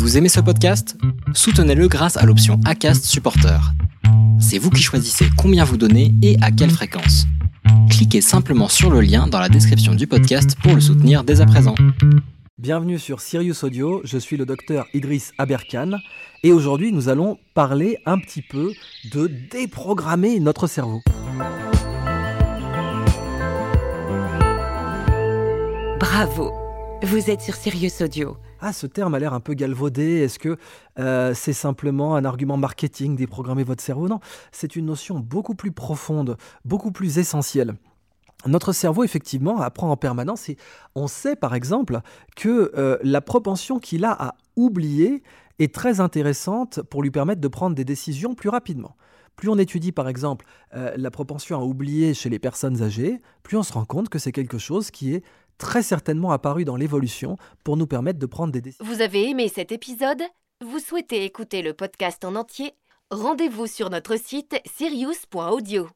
Vous aimez ce podcast? Soutenez-le grâce à l'option ACAST Supporter. C'est vous qui choisissez combien vous donnez et à quelle fréquence. Cliquez simplement sur le lien dans la description du podcast pour le soutenir dès à présent. Bienvenue sur Sirius Audio, je suis le docteur Idriss Aberkan et aujourd'hui nous allons parler un petit peu de déprogrammer notre cerveau. Bravo, vous êtes sur Sirius Audio. Ah, ce terme a l'air un peu galvaudé. Est-ce que euh, c'est simplement un argument marketing déprogrammer votre cerveau? Non, c'est une notion beaucoup plus profonde, beaucoup plus essentielle. Notre cerveau, effectivement, apprend en permanence et on sait, par exemple, que euh, la propension qu'il a à oublier est très intéressante pour lui permettre de prendre des décisions plus rapidement. Plus on étudie par exemple euh, la propension à oublier chez les personnes âgées, plus on se rend compte que c'est quelque chose qui est très certainement apparu dans l'évolution pour nous permettre de prendre des décisions. Vous avez aimé cet épisode? Vous souhaitez écouter le podcast en entier? Rendez-vous sur notre site sirius.audio.